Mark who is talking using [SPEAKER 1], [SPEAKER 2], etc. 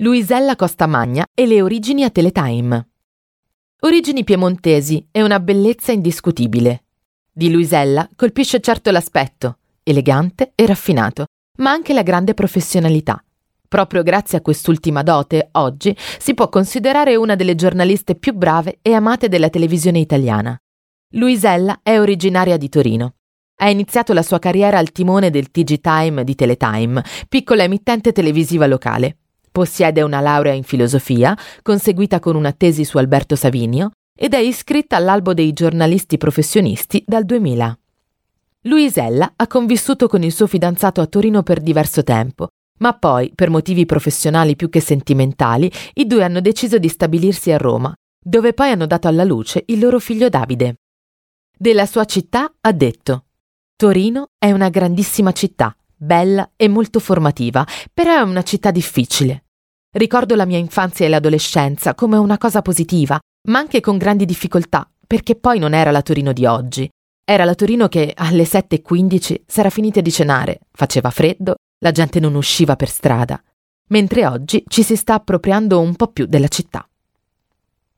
[SPEAKER 1] Luisella Costamagna e le origini a Teletime. Origini piemontesi e una bellezza indiscutibile. Di Luisella colpisce certo l'aspetto, elegante e raffinato, ma anche la grande professionalità. Proprio grazie a quest'ultima dote, oggi si può considerare una delle giornaliste più brave e amate della televisione italiana. Luisella è originaria di Torino. Ha iniziato la sua carriera al timone del TG Time di Teletime, piccola emittente televisiva locale. Possiede una laurea in filosofia, conseguita con una tesi su Alberto Savinio, ed è iscritta all'albo dei giornalisti professionisti dal 2000. Luisella ha convissuto con il suo fidanzato a Torino per diverso tempo, ma poi, per motivi professionali più che sentimentali, i due hanno deciso di stabilirsi a Roma, dove poi hanno dato alla luce il loro figlio Davide. Della sua città ha detto Torino è una grandissima città, bella e molto formativa, però è una città difficile. Ricordo la mia infanzia e l'adolescenza come una cosa positiva, ma anche con grandi difficoltà, perché poi non era la Torino di oggi. Era la Torino che alle 7.15 s'era finita di cenare, faceva freddo, la gente non usciva per strada, mentre oggi ci si sta appropriando un po' più della città.